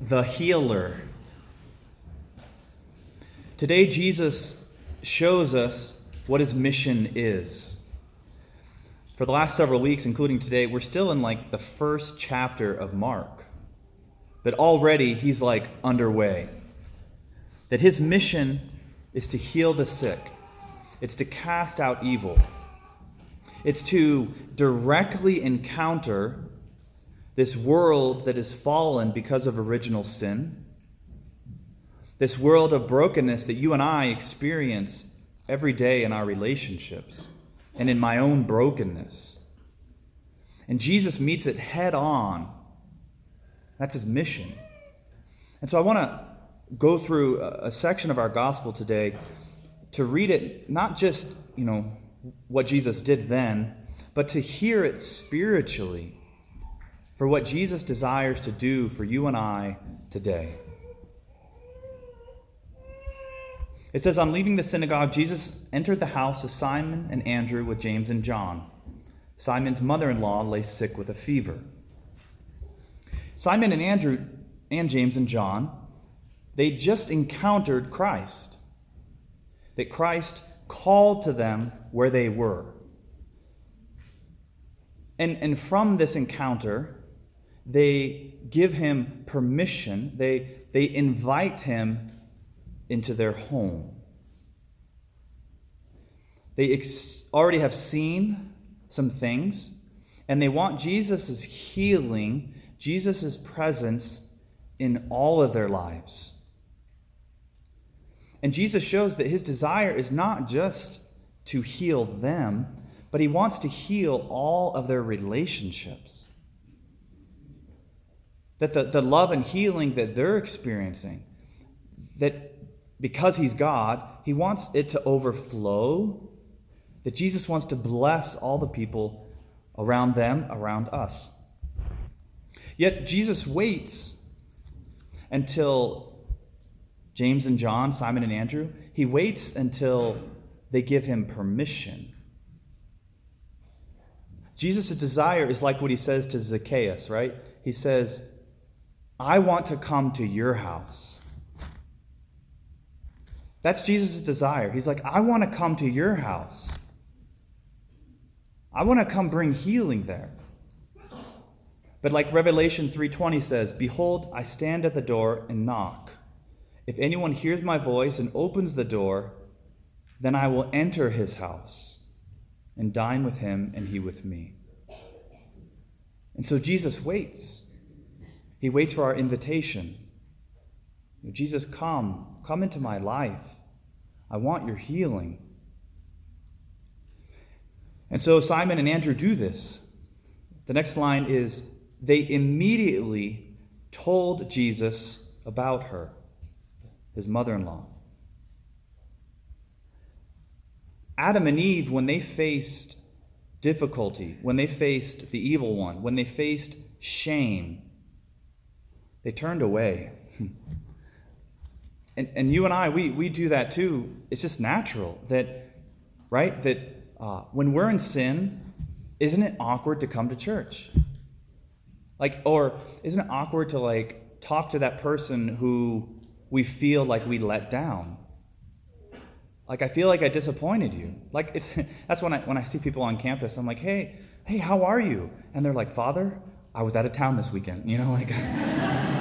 the healer. Today, Jesus shows us what his mission is. For the last several weeks, including today, we're still in like the first chapter of Mark. But already he's like underway. That his mission is to heal the sick, it's to cast out evil, it's to directly encounter this world that is fallen because of original sin, this world of brokenness that you and I experience every day in our relationships and in my own brokenness. And Jesus meets it head on. That's his mission. And so I want to go through a section of our gospel today to read it not just, you know, what Jesus did then, but to hear it spiritually for what Jesus desires to do for you and I today. It says, On leaving the synagogue, Jesus entered the house of Simon and Andrew with James and John. Simon's mother in law lay sick with a fever. Simon and Andrew and James and John, they just encountered Christ. That Christ called to them where they were. And, and from this encounter, they give him permission, they, they invite him into their home. They ex- already have seen some things, and they want Jesus' healing, Jesus' presence in all of their lives. And Jesus shows that his desire is not just to heal them, but he wants to heal all of their relationships. That the, the love and healing that they're experiencing, that because he's God, he wants it to overflow, that Jesus wants to bless all the people around them, around us. Yet Jesus waits until James and John, Simon and Andrew, he waits until they give him permission. Jesus' desire is like what he says to Zacchaeus, right? He says, I want to come to your house. That's Jesus' desire. He's like, I want to come to your house. I want to come bring healing there. But like Revelation 3:20 says, "Behold, I stand at the door and knock. If anyone hears my voice and opens the door, then I will enter his house and dine with him and he with me." And so Jesus waits. He waits for our invitation. Jesus, come, come into my life. I want your healing. And so Simon and Andrew do this. The next line is they immediately told Jesus about her, his mother in law. Adam and Eve, when they faced difficulty, when they faced the evil one, when they faced shame, they turned away. and, and you and I, we, we do that too. It's just natural that, right? That uh, when we're in sin, isn't it awkward to come to church? Like, or isn't it awkward to like talk to that person who we feel like we let down? Like I feel like I disappointed you. Like it's that's when I when I see people on campus, I'm like, hey, hey, how are you? And they're like, Father, I was out of town this weekend. You know, like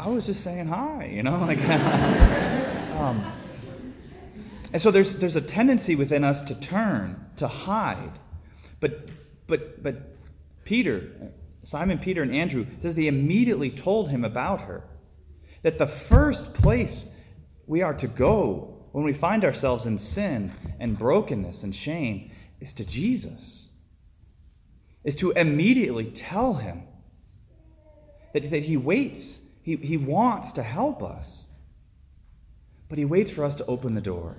I was just saying hi, you know, like. um, and so there's there's a tendency within us to turn, to hide, but but but Peter, Simon Peter and Andrew says they immediately told him about her, that the first place we are to go when we find ourselves in sin and brokenness and shame is to Jesus. Is to immediately tell him that, that he waits he, he wants to help us, but He waits for us to open the door.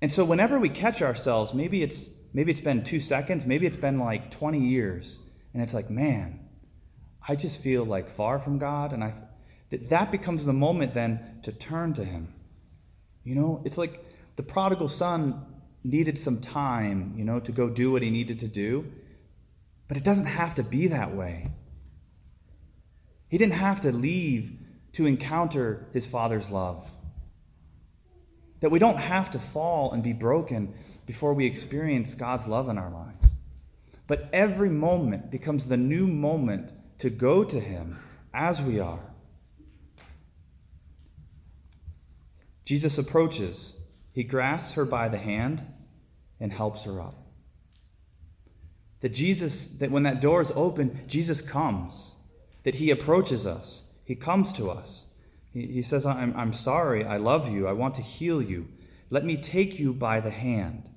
And so whenever we catch ourselves, maybe it's maybe it's been two seconds, maybe it's been like 20 years, and it's like, man, I just feel like far from God, and I that that becomes the moment then to turn to Him. You know, it's like the prodigal son needed some time, you know, to go do what he needed to do, but it doesn't have to be that way. He didn't have to leave to encounter his Father's love. That we don't have to fall and be broken before we experience God's love in our lives. But every moment becomes the new moment to go to him as we are. Jesus approaches. He grasps her by the hand and helps her up. That Jesus, that when that door is open, Jesus comes, that he approaches us, he comes to us. He, he says, I'm, I'm sorry, I love you, I want to heal you. Let me take you by the hand.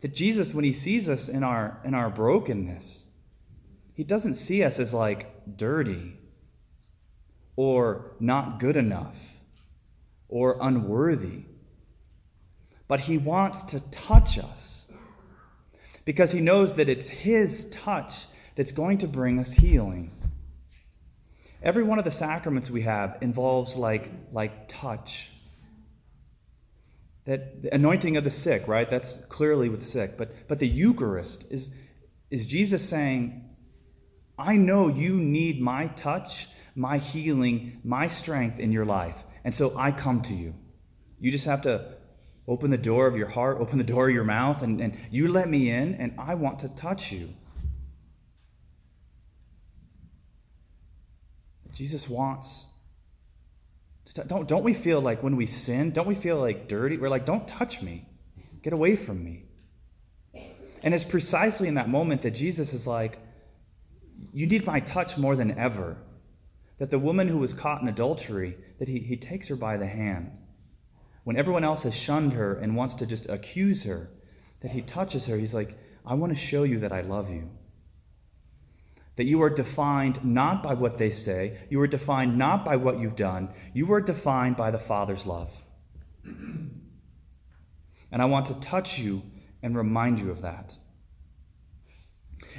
That Jesus, when he sees us in our, in our brokenness, he doesn't see us as like dirty or not good enough or unworthy. But he wants to touch us because he knows that it's his touch that's going to bring us healing. Every one of the sacraments we have involves like, like touch. That the anointing of the sick, right? That's clearly with the sick. But, but the Eucharist is, is Jesus saying, I know you need my touch, my healing, my strength in your life. And so I come to you. You just have to open the door of your heart, open the door of your mouth, and, and you let me in, and I want to touch you. Jesus wants. Don't, don't we feel like when we sin, don't we feel like dirty? We're like, don't touch me. Get away from me. And it's precisely in that moment that Jesus is like, you need my touch more than ever. That the woman who was caught in adultery, that he, he takes her by the hand. When everyone else has shunned her and wants to just accuse her, that he touches her. He's like, I want to show you that I love you. That you are defined not by what they say, you are defined not by what you've done, you are defined by the Father's love. And I want to touch you and remind you of that.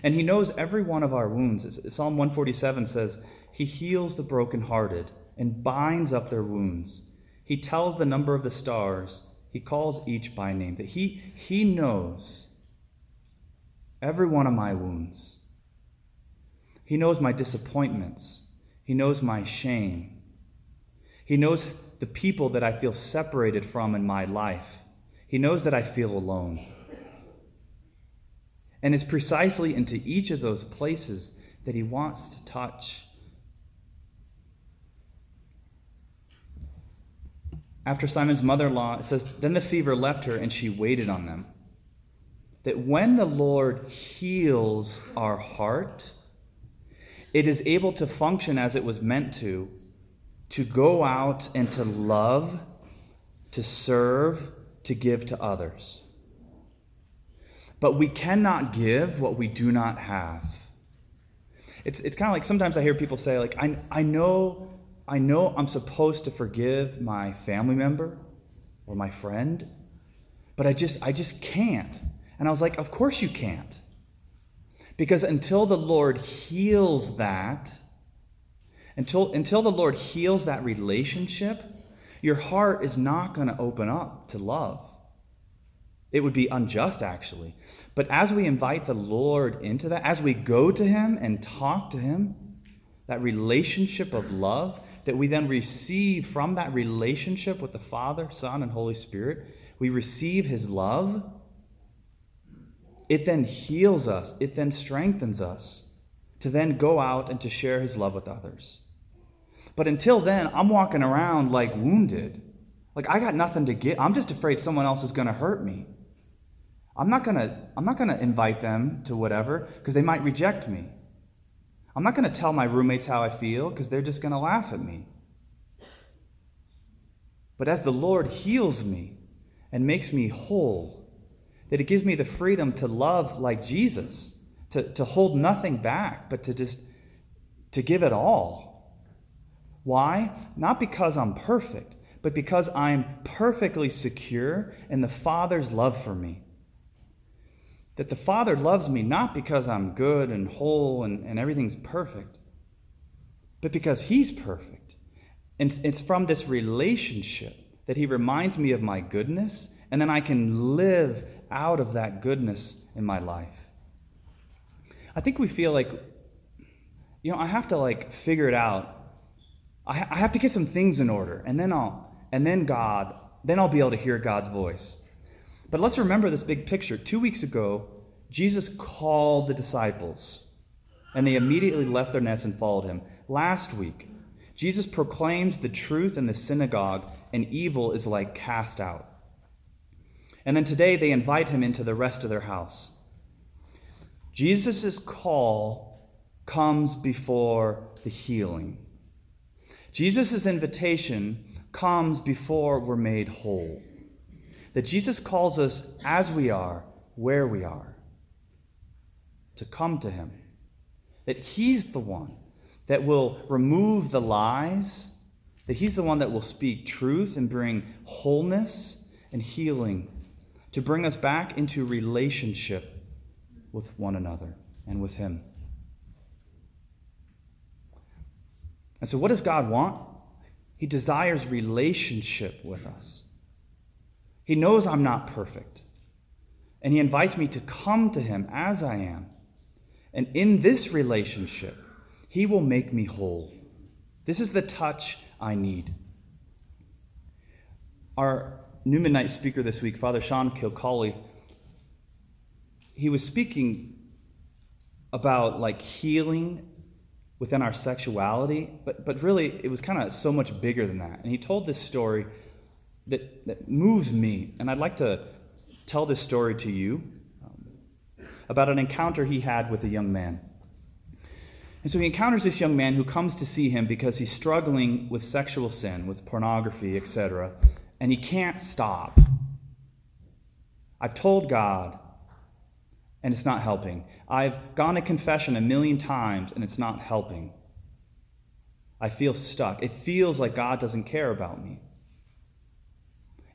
And he knows every one of our wounds. Psalm 147 says, He heals the brokenhearted and binds up their wounds. He tells the number of the stars. He calls each by name. That he, he knows every one of my wounds. He knows my disappointments. He knows my shame. He knows the people that I feel separated from in my life. He knows that I feel alone. And it's precisely into each of those places that he wants to touch. After Simon's mother in law, it says, Then the fever left her and she waited on them. That when the Lord heals our heart, it is able to function as it was meant to, to go out and to love, to serve, to give to others. But we cannot give what we do not have. It's, it's kind of like sometimes I hear people say, like, I, I know I know I'm supposed to forgive my family member or my friend, but I just I just can't. And I was like, of course you can't. Because until the Lord heals that, until, until the Lord heals that relationship, your heart is not going to open up to love. It would be unjust, actually. But as we invite the Lord into that, as we go to Him and talk to Him, that relationship of love that we then receive from that relationship with the Father, Son, and Holy Spirit, we receive His love. It then heals us, it then strengthens us to then go out and to share His love with others. But until then, I'm walking around like wounded. Like I got nothing to get. I'm just afraid someone else is going to hurt me. I'm not going to I'm not going to invite them to whatever because they might reject me. I'm not going to tell my roommates how I feel because they're just going to laugh at me. But as the Lord heals me and makes me whole, that it gives me the freedom to love like Jesus, to, to hold nothing back, but to just to give it all. Why? Not because I'm perfect, but because I'm perfectly secure in the Father's love for me that the Father loves me not because I'm good and whole and, and everything's perfect, but because He's perfect. And it's from this relationship that He reminds me of my goodness, and then I can live out of that goodness in my life. I think we feel like you know, I have to like figure it out. I, I have to get some things in order, and then I'll, and then God, then I'll be able to hear God's voice. But let's remember this big picture. Two weeks ago, Jesus called the disciples, and they immediately left their nets and followed him. Last week, Jesus proclaims the truth in the synagogue, and evil is like cast out. And then today, they invite him into the rest of their house. Jesus' call comes before the healing. Jesus' invitation comes before we're made whole. That Jesus calls us as we are, where we are, to come to Him. That He's the one that will remove the lies, that He's the one that will speak truth and bring wholeness and healing, to bring us back into relationship with one another and with Him. And so, what does God want? He desires relationship with us. He knows I'm not perfect. And He invites me to come to Him as I am. And in this relationship, He will make me whole. This is the touch I need. Our new midnight speaker this week, Father Sean Kilcawley, he was speaking about like healing within our sexuality, but, but really it was kind of so much bigger than that. And he told this story that, that moves me, and I'd like to tell this story to you um, about an encounter he had with a young man. And so he encounters this young man who comes to see him because he's struggling with sexual sin, with pornography, etc., and he can't stop. I've told God, and it's not helping. I've gone to confession a million times and it's not helping. I feel stuck. It feels like God doesn't care about me.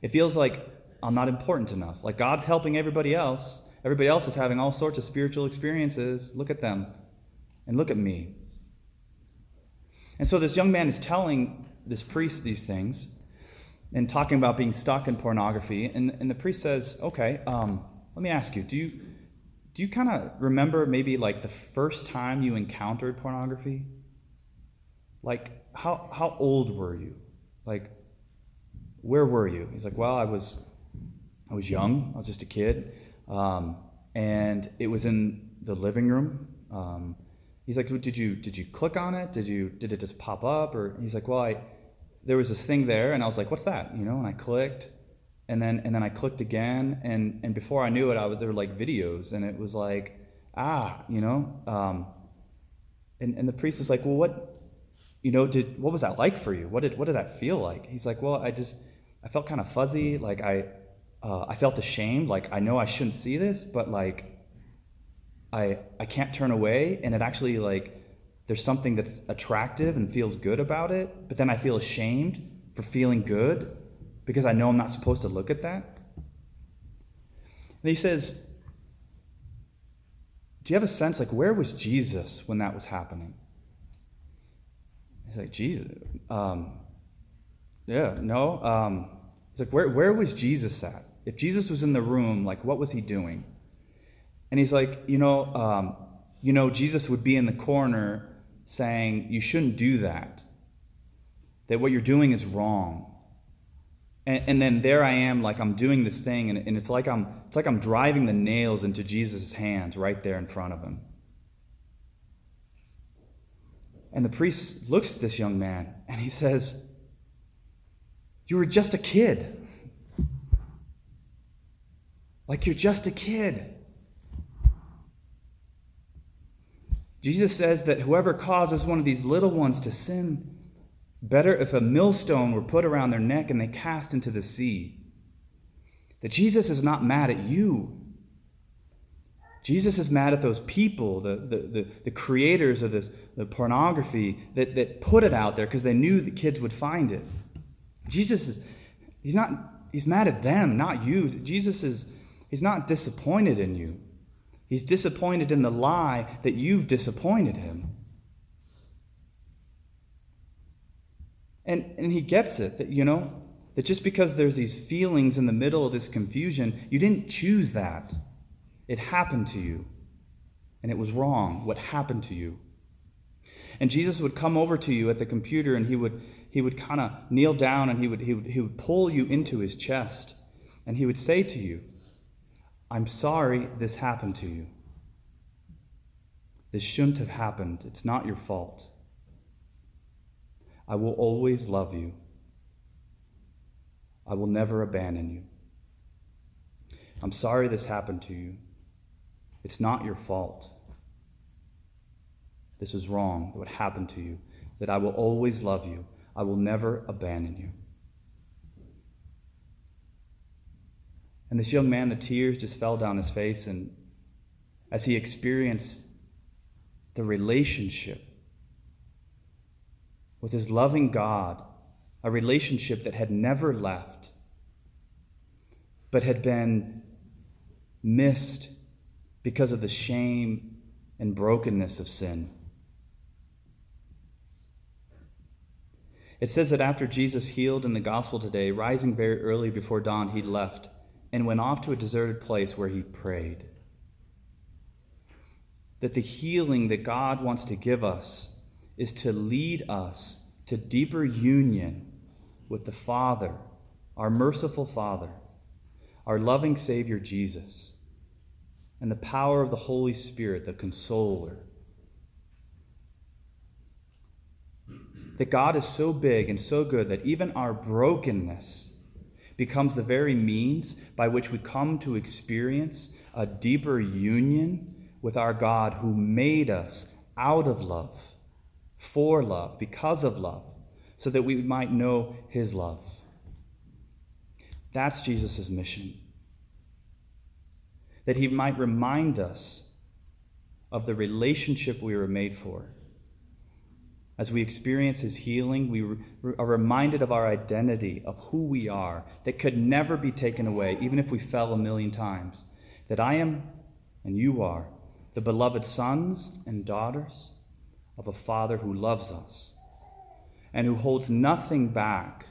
It feels like I'm not important enough. Like God's helping everybody else. Everybody else is having all sorts of spiritual experiences. Look at them. And look at me. And so this young man is telling this priest these things and talking about being stuck in pornography. And, and the priest says, Okay, um, let me ask you, do you do you kind of remember maybe like the first time you encountered pornography? Like, how, how old were you? Like, where were you? He's like, well, I was, I was young. I was just a kid. Um, and it was in the living room. Um, he's like, did you, did you click on it? Did you, did it just pop up? Or he's like, well, I, there was this thing there and I was like, what's that? You know, and I clicked and then and then I clicked again, and and before I knew it, I was there were like videos, and it was like ah, you know, um, and and the priest is like, well, what, you know, did what was that like for you? What did what did that feel like? He's like, well, I just I felt kind of fuzzy, like I uh, I felt ashamed, like I know I shouldn't see this, but like I I can't turn away, and it actually like there's something that's attractive and feels good about it, but then I feel ashamed for feeling good because I know I'm not supposed to look at that? And he says, Do you have a sense, like, where was Jesus when that was happening? He's like, Jesus. Um, yeah, no. Um, he's like, where, where was Jesus at? If Jesus was in the room, like, what was he doing? And he's like, you know, um, you know, Jesus would be in the corner saying, you shouldn't do that. That what you're doing is wrong. And, and, then there I am, like I'm doing this thing, and, and it's like I'm it's like I'm driving the nails into Jesus' hands right there in front of him. And the priest looks at this young man and he says, You were just a kid. Like you're just a kid. Jesus says that whoever causes one of these little ones to sin Better if a millstone were put around their neck and they cast into the sea. That Jesus is not mad at you. Jesus is mad at those people, the, the, the, the creators of this, the pornography, that, that put it out there because they knew the kids would find it. Jesus is, he's not, he's mad at them, not you. Jesus is, he's not disappointed in you. He's disappointed in the lie that you've disappointed him. And, and he gets it that, you know, that just because there's these feelings in the middle of this confusion, you didn't choose that. It happened to you. And it was wrong what happened to you. And Jesus would come over to you at the computer and he would, he would kind of kneel down and he would, he, would, he would pull you into his chest. And he would say to you, I'm sorry this happened to you. This shouldn't have happened. It's not your fault. I will always love you. I will never abandon you. I'm sorry this happened to you. It's not your fault. This is wrong, what happened to you, that I will always love you. I will never abandon you. And this young man, the tears just fell down his face, and as he experienced the relationship with his loving God, a relationship that had never left, but had been missed because of the shame and brokenness of sin. It says that after Jesus healed in the gospel today, rising very early before dawn, he left and went off to a deserted place where he prayed. That the healing that God wants to give us is to lead us to deeper union with the Father, our merciful Father, our loving Savior Jesus, and the power of the Holy Spirit, the Consoler. That God is so big and so good that even our brokenness becomes the very means by which we come to experience a deeper union with our God who made us out of love, for love, because of love so that we might know his love. That's Jesus' mission. That he might remind us of the relationship we were made for. As we experience his healing, we are reminded of our identity, of who we are, that could never be taken away, even if we fell a million times. That I am, and you are, the beloved sons and daughters of a Father who loves us and who holds nothing back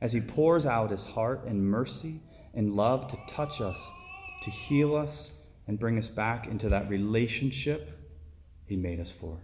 as he pours out his heart and mercy and love to touch us, to heal us, and bring us back into that relationship he made us for.